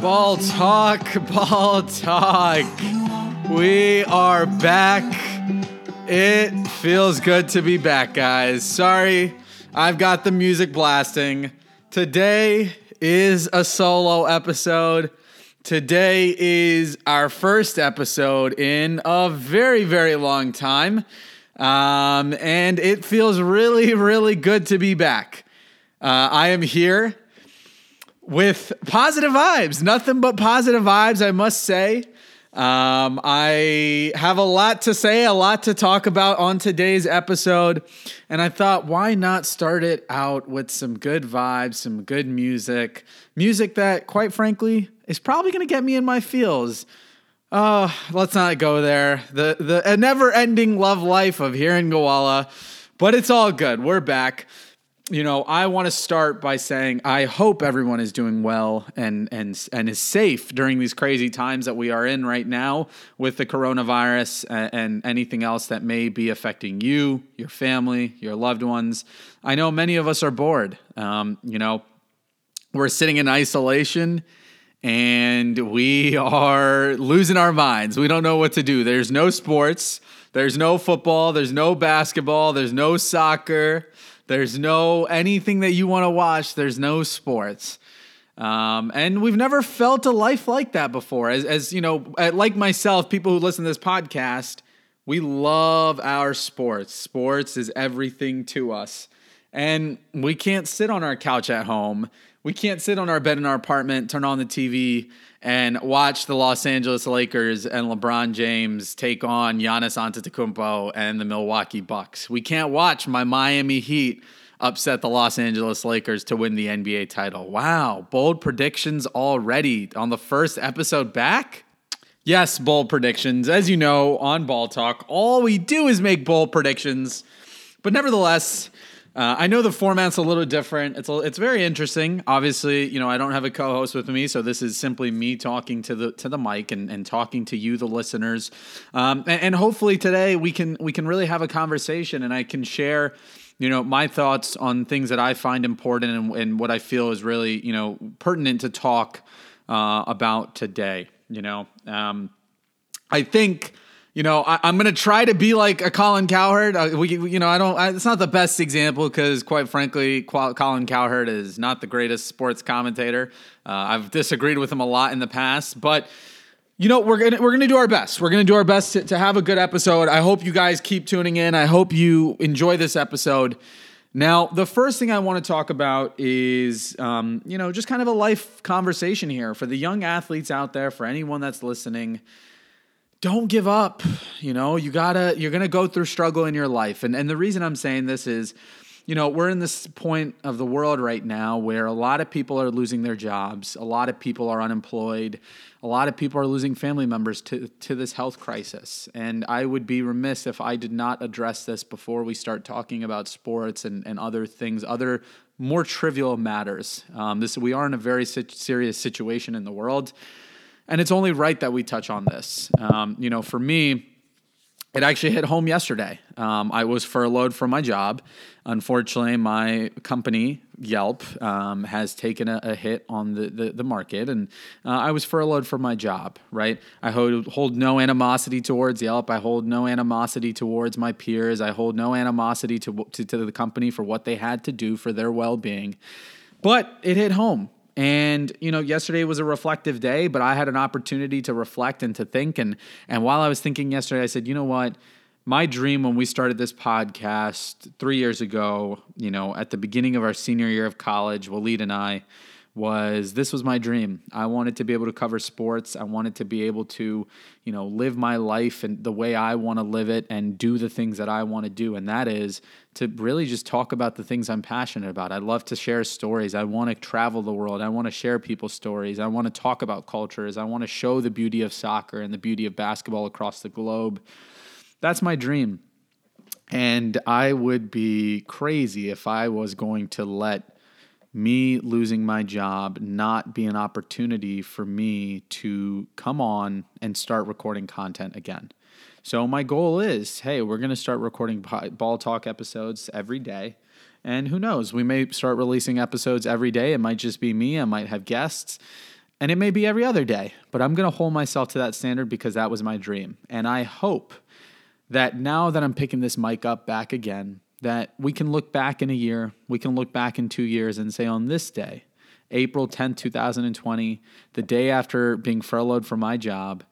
Ball talk, ball talk. We are back. It feels good to be back, guys. Sorry, I've got the music blasting. Today is a solo episode. Today is our first episode in a very, very long time. Um, and it feels really, really good to be back. Uh, I am here with positive vibes, nothing but positive vibes, I must say. Um, I have a lot to say, a lot to talk about on today's episode. And I thought, why not start it out with some good vibes, some good music? Music that, quite frankly, is probably going to get me in my feels. Oh, let's not go there. The the a never-ending love life of Hiren Gowalla, but it's all good. We're back you know, I want to start by saying I hope everyone is doing well and and and is safe during these crazy times that we are in right now with the coronavirus and, and anything else that may be affecting you, your family, your loved ones. I know many of us are bored. Um, you know, we're sitting in isolation and we are losing our minds. We don't know what to do. There's no sports. There's no football. There's no basketball. There's no soccer. There's no anything that you want to watch. There's no sports. Um, and we've never felt a life like that before. As, as you know, like myself, people who listen to this podcast, we love our sports. Sports is everything to us. And we can't sit on our couch at home. We can't sit on our bed in our apartment, turn on the TV, and watch the Los Angeles Lakers and LeBron James take on Giannis Antetokounmpo and the Milwaukee Bucks. We can't watch my Miami Heat upset the Los Angeles Lakers to win the NBA title. Wow, bold predictions already on the first episode back. Yes, bold predictions. As you know, on Ball Talk, all we do is make bold predictions. But nevertheless, uh, I know the format's a little different. It's a, it's very interesting. Obviously, you know I don't have a co-host with me, so this is simply me talking to the to the mic and, and talking to you, the listeners. Um, and, and hopefully today we can we can really have a conversation, and I can share you know my thoughts on things that I find important and, and what I feel is really you know pertinent to talk uh, about today. You know, um, I think you know, I, am to try to be like a Colin Cowherd. Uh, we, you know, I don't. I, it's not the best example because, quite frankly, Colin Cowherd is not the greatest sports commentator. Uh, I've disagreed with him a lot in the past, but you know, we're gonna we're gonna do our best. We're gonna do our best to, to have a good episode. I hope you guys keep tuning in. I hope you enjoy this episode. Now, the first thing I want to talk about is, um, you know, just kind of a life conversation here for the young athletes out there, for anyone that's listening don't give up. You know, you gotta, you're gonna go through struggle in your life. And, and the reason I'm saying this is, you know, we're in this point of the world right now where a lot of people are losing their jobs, a lot of people are unemployed, a lot of people are losing family members to, to this health crisis. And I would be remiss if I did not address this before we start talking about sports and, and other things, other more trivial matters. Um, this we are in a very serious situation in the world and it's only right that we touch on this. Um, you know, for me, it actually hit home yesterday. Um, I was furloughed from my job. Unfortunately, my company, Yelp, um, has taken a, a, hit on the, the, the market, and uh, I was furloughed from my job, right? I hold, hold no animosity towards Yelp. I hold no animosity towards my peers. I hold no animosity to, to, to the company for what they had to do for their well being. But it hit home and you know, yesterday was a reflective day, but I had an opportunity to reflect and to think. And and while I was thinking yesterday, I said, you know what? My dream when we started this podcast three years ago, you know, at the beginning of our senior year of college, Waleed and I, was this was my dream. I wanted to be able to cover sports. I wanted to be able to, you know, live my life and the way I want to live it and do the things that I want to do. And that is to really just talk about the things I'm passionate about. I love to share stories. I want to travel the world. I want to share people's stories. I want to talk about cultures. I want to show the beauty of soccer and the beauty of basketball across the globe. That's my dream. And I would be crazy if I was going to let me losing my job not be an opportunity for me to come on and start recording content again. So my goal is, hey, we're going to start recording ball talk episodes every day. And who knows, we may start releasing episodes every day. It might just be me, I might have guests. And it may be every other day, but I'm going to hold myself to that standard because that was my dream. And I hope that now that I'm picking this mic up back again, that we can look back in a year, we can look back in two years and say, on this day, April 10th, 2020, the day after being furloughed from my job,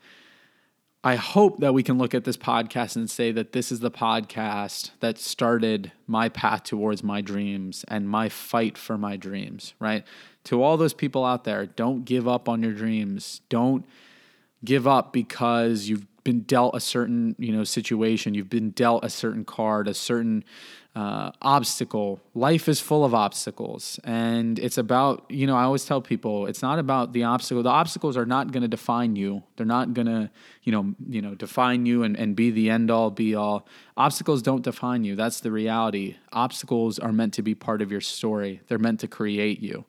I hope that we can look at this podcast and say that this is the podcast that started my path towards my dreams and my fight for my dreams, right? To all those people out there, don't give up on your dreams. Don't give up because you've been dealt a certain, you know, situation, you've been dealt a certain card, a certain uh, obstacle. Life is full of obstacles, and it's about you know I always tell people it's not about the obstacle. The obstacles are not going to define you. They're not going to you know you know define you and, and be the end all be all. Obstacles don't define you. That's the reality. Obstacles are meant to be part of your story. They're meant to create you.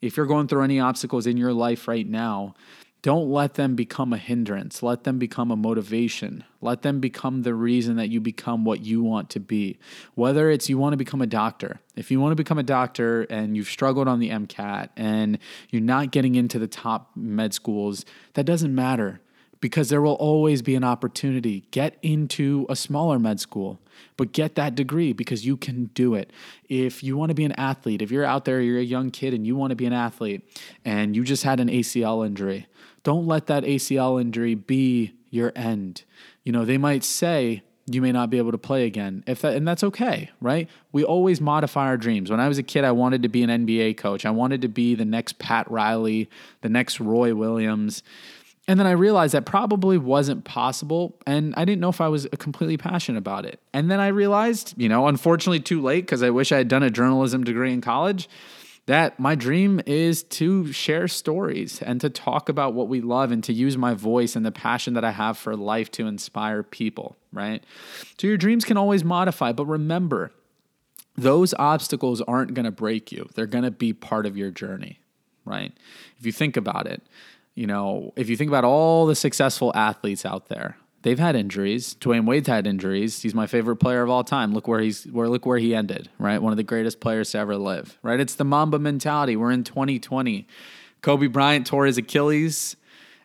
If you're going through any obstacles in your life right now, don't let them become a hindrance. Let them become a motivation. Let them become the reason that you become what you want to be. Whether it's you want to become a doctor, if you want to become a doctor and you've struggled on the MCAT and you're not getting into the top med schools, that doesn't matter because there will always be an opportunity. Get into a smaller med school, but get that degree because you can do it. If you want to be an athlete, if you're out there, you're a young kid and you want to be an athlete and you just had an ACL injury, don't let that ACL injury be your end. You know, they might say you may not be able to play again. If that and that's okay, right? We always modify our dreams. When I was a kid, I wanted to be an NBA coach. I wanted to be the next Pat Riley, the next Roy Williams. And then I realized that probably wasn't possible. And I didn't know if I was completely passionate about it. And then I realized, you know, unfortunately too late, because I wish I had done a journalism degree in college that my dream is to share stories and to talk about what we love and to use my voice and the passion that I have for life to inspire people, right? So your dreams can always modify, but remember, those obstacles aren't going to break you. They're going to be part of your journey, right? If you think about it, you know, if you think about all the successful athletes out there, they've had injuries. Dwyane Wade's had injuries. He's my favorite player of all time. Look where he's where look where he ended, right? One of the greatest players to ever live, right? It's the Mamba mentality. We're in 2020. Kobe Bryant tore his Achilles.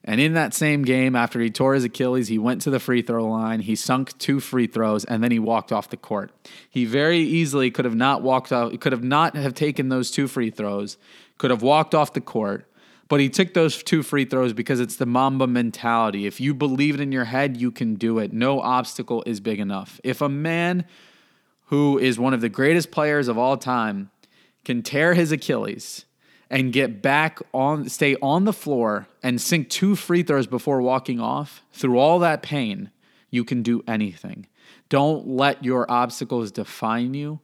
And in that same game, after he tore his Achilles, he went to the free throw line. He sunk two free throws, and then he walked off the court. He very easily could have not walked out, could have not have taken those two free throws, could have walked off the court, but he took those two free throws because it's the Mamba mentality. If you believe it in your head, you can do it. No obstacle is big enough. If a man who is one of the greatest players of all time can tear his Achilles and get back on, stay on the floor and sink two free throws before walking off, through all that pain, you can do anything. Don't let your obstacles define you.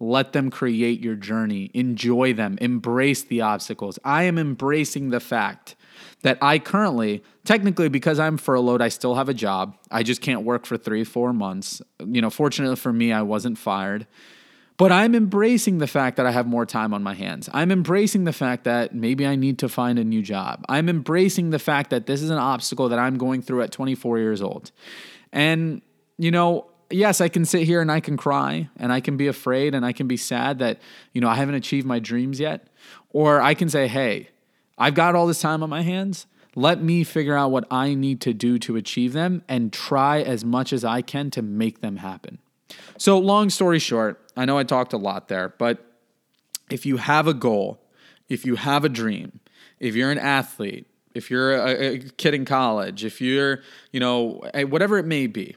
Let them create your journey. Enjoy them. Embrace the obstacles. I am embracing the fact that I currently, technically, because I'm furloughed, I still have a job. I just can't work for three, four months. You know, fortunately for me, I wasn't fired. But I'm embracing the fact that I have more time on my hands. I'm embracing the fact that maybe I need to find a new job. I'm embracing the fact that this is an obstacle that I'm going through at 24 years old. And, you know, yes, I can sit here and I can cry and I can be afraid and I can be sad that, you know, I haven't achieved my dreams yet. Or I can say, hey, I've got all this time on my hands. Let me figure out what I need to do to achieve them and try as much as I can to make them happen. So, long story short, I know I talked a lot there, but if you have a goal, if you have a dream, if you're an athlete, if you're a, kid in college, if you're, you know, whatever it may be,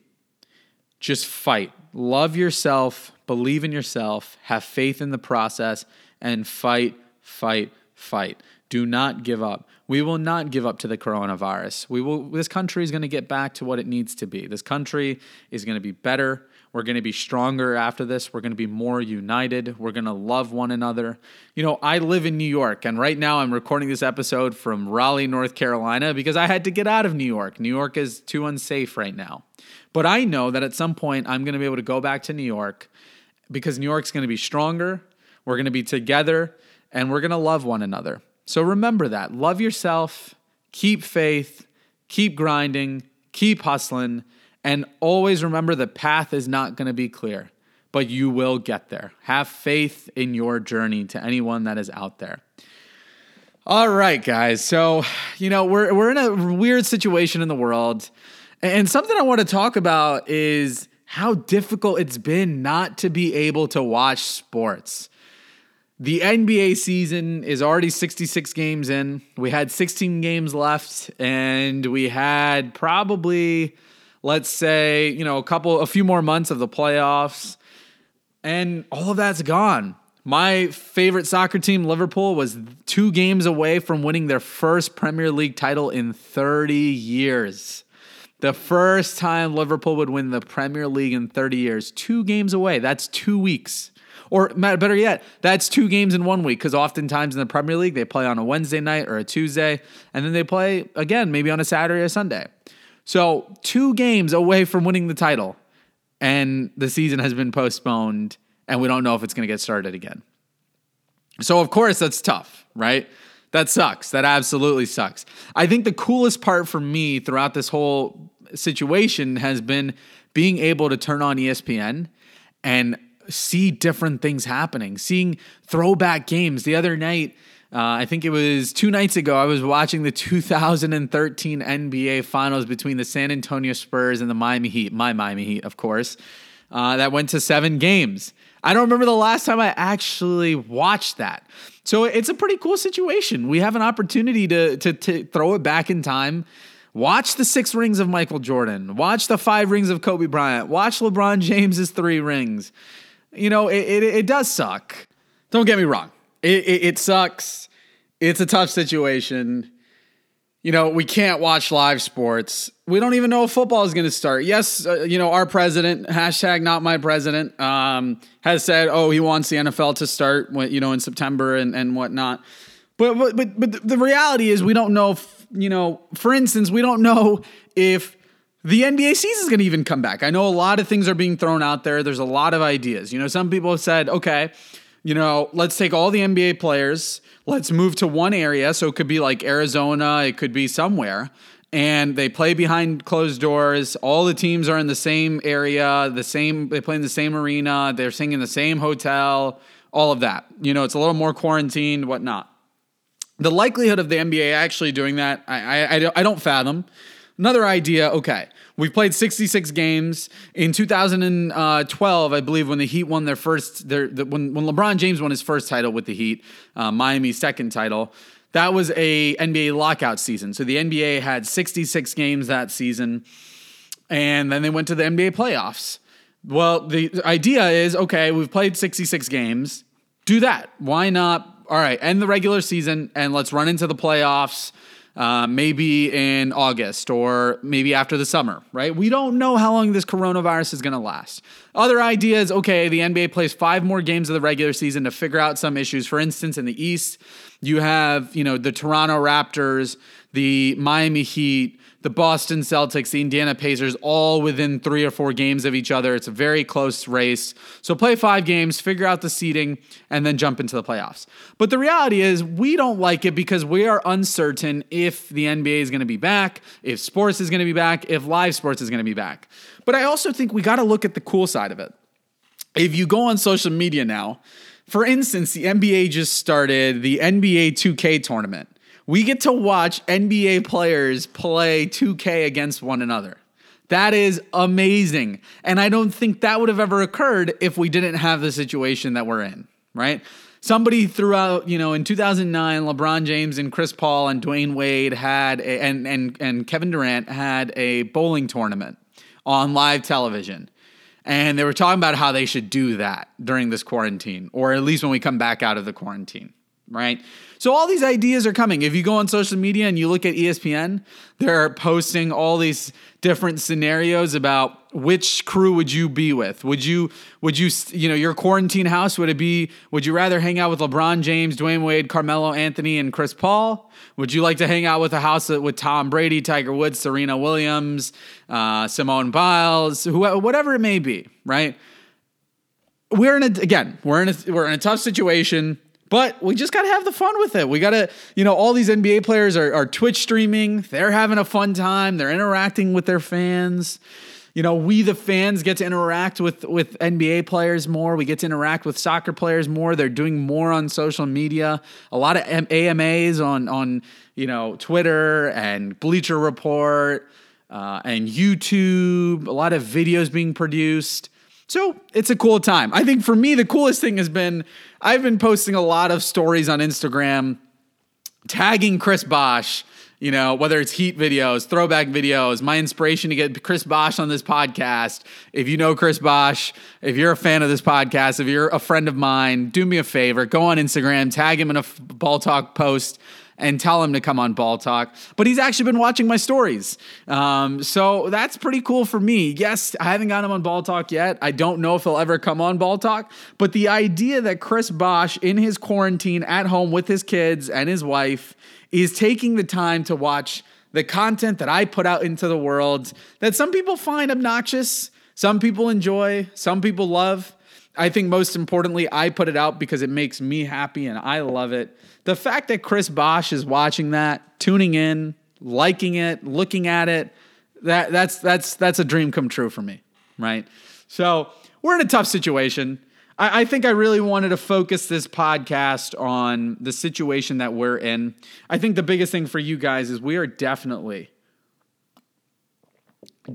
just fight. Love yourself, believe in yourself, have faith in the process, and fight, fight, fight. Do not give up. We will not give up to the coronavirus. We will this country is going to get back to what it needs to be. This country is going to be better. We're going to be stronger after this. We're going to be more united. We're going to love one another. You know, I live in New York, and right now I'm recording this episode from Raleigh, North Carolina, because I had to get out of New York. New York is too unsafe right now. But I know that at some point I'm going to be able to go back to New York because New York's going to be stronger. We're going to be together and we're going to love one another. So remember that. Love yourself, keep faith, keep grinding, keep hustling, and always remember the path is not going to be clear, but you will get there. Have faith in your journey to anyone that is out there. All right, guys. So, you know, we're we're in a weird situation in the world. And something I want to talk about is how difficult it's been not to be able to watch sports. The NBA season is already 66 games in. We had 16 games left, and we had probably, let's say, you know, a couple, a few more months of the playoffs, and all of that's gone. My favorite soccer team, Liverpool, was two games away from winning their first Premier League title in 30 years. The first time Liverpool would win the Premier League in 30 years, two games away. That's two weeks. Or better yet, that's two games in one week because oftentimes in the Premier League, they play on a Wednesday night or a Tuesday, and then they play again, maybe on a Saturday or Sunday. So, two games away from winning the title, and the season has been postponed, and we don't know if it's going to get started again. So, of course, that's tough, right? That sucks. That absolutely sucks. I think the coolest part for me throughout this whole situation has been being able to turn on ESPN and see different things happening, seeing throwback games. The other night, uh, I think it was two nights ago, I was watching the 2013 NBA Finals between the San Antonio Spurs and the Miami Heat, my Miami Heat, of course, uh, that went to seven games. I don't remember the last time I actually watched that. So it's a pretty cool situation. We have an opportunity to, to, to throw it back in time. Watch the six rings of Michael Jordan. Watch the five rings of Kobe Bryant. Watch LeBron James's three rings you know, it, it, it does suck. Don't get me wrong. It, it, it sucks. It's a tough situation. You know, we can't watch live sports. We don't even know if football is going to start. Yes, uh, you know, our president, hashtag not my president, um, has said, oh, he wants the NFL to start, you know, in September and, and whatnot. But, but, but, but the reality is we don't know if, you know, for instance, we don't know if the NBA season is going to even come back. I know a lot of things are being thrown out there. There's a lot of ideas. You know, some people have said, okay, you know, let's take all the NBA players, let's move to one area. So it could be like Arizona, it could be somewhere. And they play behind closed doors. All the teams are in the same area, the same, they play in the same arena, they're staying in the same hotel, all of that. You know, it's a little more quarantined, whatnot. The likelihood of the NBA actually doing that, I, I, I, don't, don't fathom. Another idea, okay. We've played 66 games in 2012, I believe, when the Heat won their first. Their the, when when LeBron James won his first title with the Heat, uh, Miami's second title. That was a NBA lockout season. So the NBA had 66 games that season, and then they went to the NBA playoffs. Well, the idea is okay. We've played 66 games. Do that. Why not? All right, end the regular season and let's run into the playoffs uh, maybe in August or maybe after the summer, right? We don't know how long this coronavirus is going to last. Other ideas okay, the NBA plays five more games of the regular season to figure out some issues. For instance, in the East, you have, you know, the Toronto Raptors, the Miami Heat, the Boston Celtics, the Indiana Pacers, all within three or four games of each other. It's a very close race. So play five games, figure out the seeding, and then jump into the playoffs. But the reality is, we don't like it because we are uncertain if the NBA is going to be back, if sports is going to be back, if live sports is going to be back. But I also think we got to look at the cool side of it. If you go on social media now, for instance, the NBA just started the NBA 2K tournament we get to watch NBA players play 2K against one another. That is amazing. And I don't think that would have ever occurred if we didn't have the situation that we're in, right? Somebody throughout, you know, in 2009, LeBron James and Chris Paul and Dwyane Wade had, a, and, and, and Kevin Durant had a bowling tournament on live television. And they were talking about how they should do that during this quarantine, or at least when we come back out of the quarantine, right? So all these ideas are coming. If you go on social media and you look at ESPN, they're posting all these different scenarios about which crew would you be with? Would you would you you know your quarantine house would it be would you rather hang out with LeBron James, Dwyane Wade, Carmelo Anthony and Chris Paul? Would you like to hang out with a house with Tom Brady, Tiger Woods, Serena Williams, uh, Simone Biles, whoever, whatever it may be, right? We're in a again, we're in a we're in a tough situation but we just got to have the fun with it. We got to, you know, all these NBA players are, are Twitch streaming. They're having a fun time. They're interacting with their fans. you know, we the fans get to interact with with NBA players more. We get to interact with soccer players more. They're doing more on social media. A lot of AMAs on on you know Twitter and Bleacher Report uh, and YouTube. A lot of videos being produced. So it's a cool time. I think for me, the coolest thing has been I've been posting a lot of stories on Instagram, tagging Chris Bosh you know, whether it's heat videos, throwback videos, my inspiration to get Chris Bosh on this podcast. If you know Chris Bosh, if you're a fan of this podcast, if you're a friend of mine, do me a favor, go on Instagram, tag him in a Ball Talk post and tell him to come on Ball Talk. But he's actually been watching my stories. Um, so that's pretty cool for me. Yes, I haven't got him on Ball Talk yet. I don't know if he'll ever come on Ball Talk. But the idea that Chris Bosh, in his quarantine at home with his kids and his wife, is taking the time to watch the content that I put out into the world that some people find obnoxious, some people enjoy, some people love. I think most importantly, I put it out because it makes me happy and I love it. The fact that Chris Bosh is watching that, tuning in, liking it, looking at it, that that's that's that's a dream come true for me, right? So we're in a tough situation. I, I think I really wanted to focus this podcast on the situation that we're in. I think the biggest thing for you guys is we are definitely,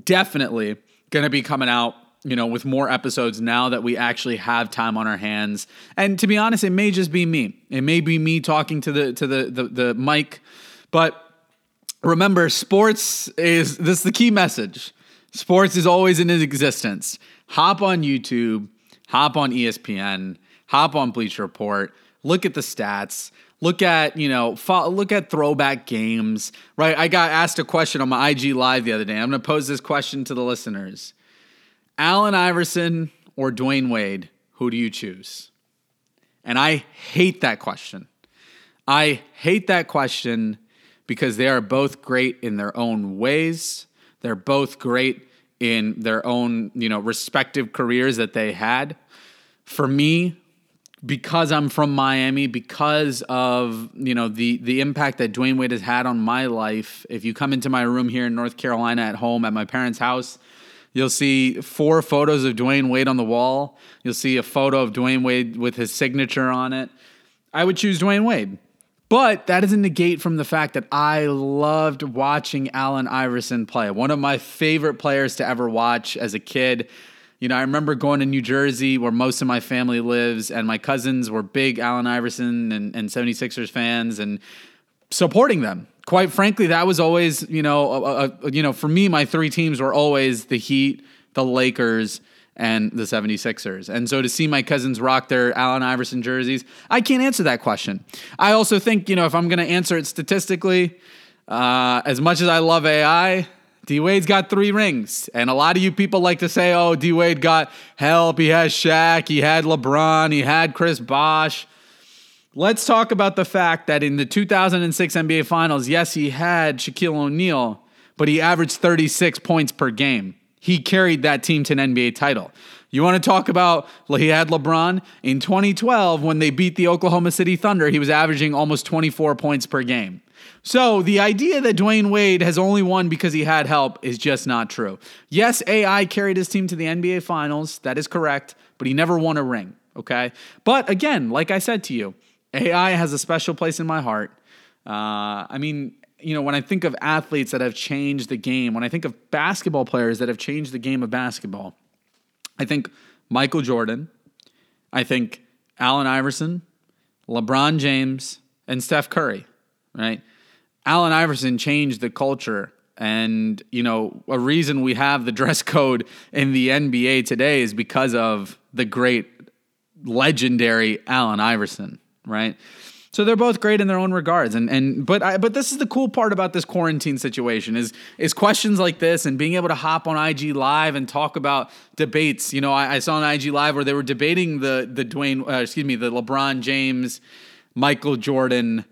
definitely going to be coming out you know, with more episodes now that we actually have time on our hands. And to be honest, it may just be me. It may be me talking to the to the the, the mic, but remember, sports is this is the key message. Sports is always in existence. Hop on YouTube, hop on ESPN, hop on Bleacher Report, look at the stats, look at you know fo- look at throwback games. Right, I got asked a question on my IG live the other day. I'm going to pose this question to the listeners: Allen Iverson or Dwyane Wade? Who do you choose? And I hate that question. I hate that question because they are both great in their own ways. They're both great in their own, you know, respective careers that they had. For me, because I'm from Miami, because of you know the the impact that Dwyane Wade has had on my life. If you come into my room here in North Carolina at home at my parents' house, you'll see four photos of Dwyane Wade on the wall. You'll see a photo of Dwyane Wade with his signature on it. I would choose Dwyane Wade. But that doesn't negate from the fact that I loved watching Allen Iverson play. One of my favorite players to ever watch as a kid. You know, I remember going to New Jersey where most of my family lives, and my cousins were big Allen Iverson and, and 76ers fans and supporting them. Quite frankly, that was always, you know, a, a, you know, for me, my three teams were always the Heat, the Lakers, and the 76ers. And so to see my cousins rock their Allen Iverson jerseys, I can't answer that question. I also think, you know, if I'm going to answer it statistically, uh, as much as I love AI, D Wade's got three rings. And a lot of you people like to say, oh, D Wade got help. He has Shaq, he had LeBron, he had Chris Bosh. Let's talk about the fact that in the 2006 NBA Finals, yes, he had Shaquille O'Neal, but he averaged 36 points per game he carried that team to an NBA title. You want to talk about he had LeBron in 2012 when they beat the Oklahoma City Thunder, he was averaging almost 24 points per game. So the idea that Dwyane Wade has only won because he had help is just not true. Yes, AI carried his team to the NBA Finals, that is correct, but he never won a ring, okay? But again, like I said to you, AI has a special place in my heart. Uh, I mean, you know, when I think of athletes that have changed the game, when I think of basketball players that have changed the game of basketball, I think Michael Jordan, I think Allen Iverson, LeBron James, and Steph Curry, right? Allen Iverson changed the culture. And, you know, a reason we have the dress code in the NBA today is because of the great, legendary Allen Iverson, right? So they're both great in their own regards. And and but I, but this is the cool part about this quarantine situation is is questions like this and being able to hop on IG live and talk about debates. You know, I, I saw on IG live where they were debating the the Dwyane, uh, excuse me, the LeBron James, Michael Jordan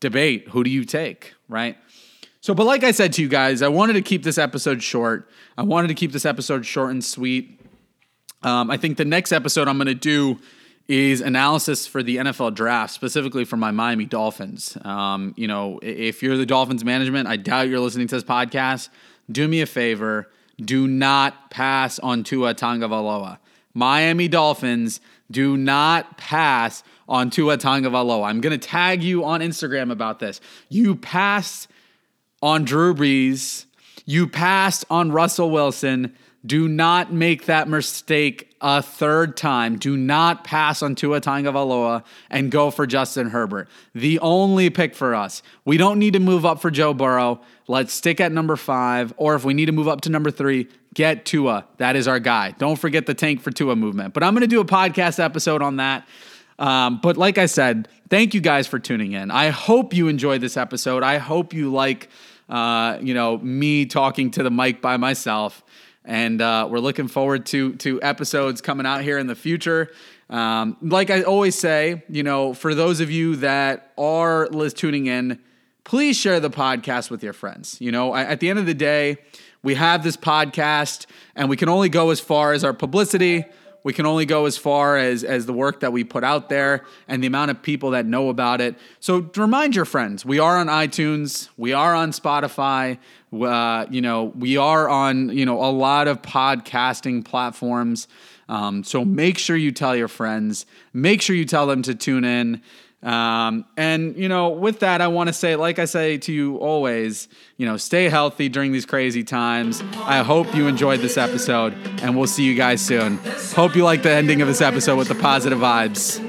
debate. Who do you take? Right. So, but like I said to you guys, I wanted to keep this episode short. I wanted to keep this episode short and sweet. Um, I think the next episode I'm going to do is analysis for the NFL draft, specifically for my Miami Dolphins. Um, you know, if you're the Dolphins management, I doubt you're listening to this podcast. Do me a favor, do not pass on Tua Tagovailoa. Miami Dolphins, do not pass on Tua Tagovailoa. I'm going to tag you on Instagram about this. You passed on Drew Brees. You passed on Russell Wilson. Do not make that mistake a third time. Do not pass on Tua Tagovailoa and go for Justin Herbert. The only pick for us. We don't need to move up for Joe Burrow. Let's stick at number five. Or if we need to move up to number three, get Tua. That is our guy. Don't forget the tank for Tua movement. But I'm going to do a podcast episode on that. Um, but like I said, thank you guys for tuning in. I hope you enjoyed this episode. I hope you like, uh, you know, me talking to the mic by myself and uh, we're looking forward to to episodes coming out here in the future. Um, like I always say, you know, for those of you that are tuning in, please share the podcast with your friends. You know, at the end of the day, we have this podcast, and we can only go as far as our publicity. We can only go as far as as the work that we put out there and the amount of people that know about it. So remind your friends, we are on iTunes, we are on Spotify, uh, you know, we are on, you know, a lot of podcasting platforms. Um, so make sure you tell your friends, make sure you tell them to tune in. Um, and, you know, with that, I want to say, like I say to you always, you know, stay healthy during these crazy times. I hope you enjoyed this episode, and we'll see you guys soon. Hope you like the ending of this episode with the positive vibes.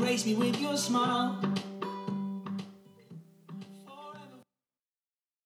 grace me with your smile.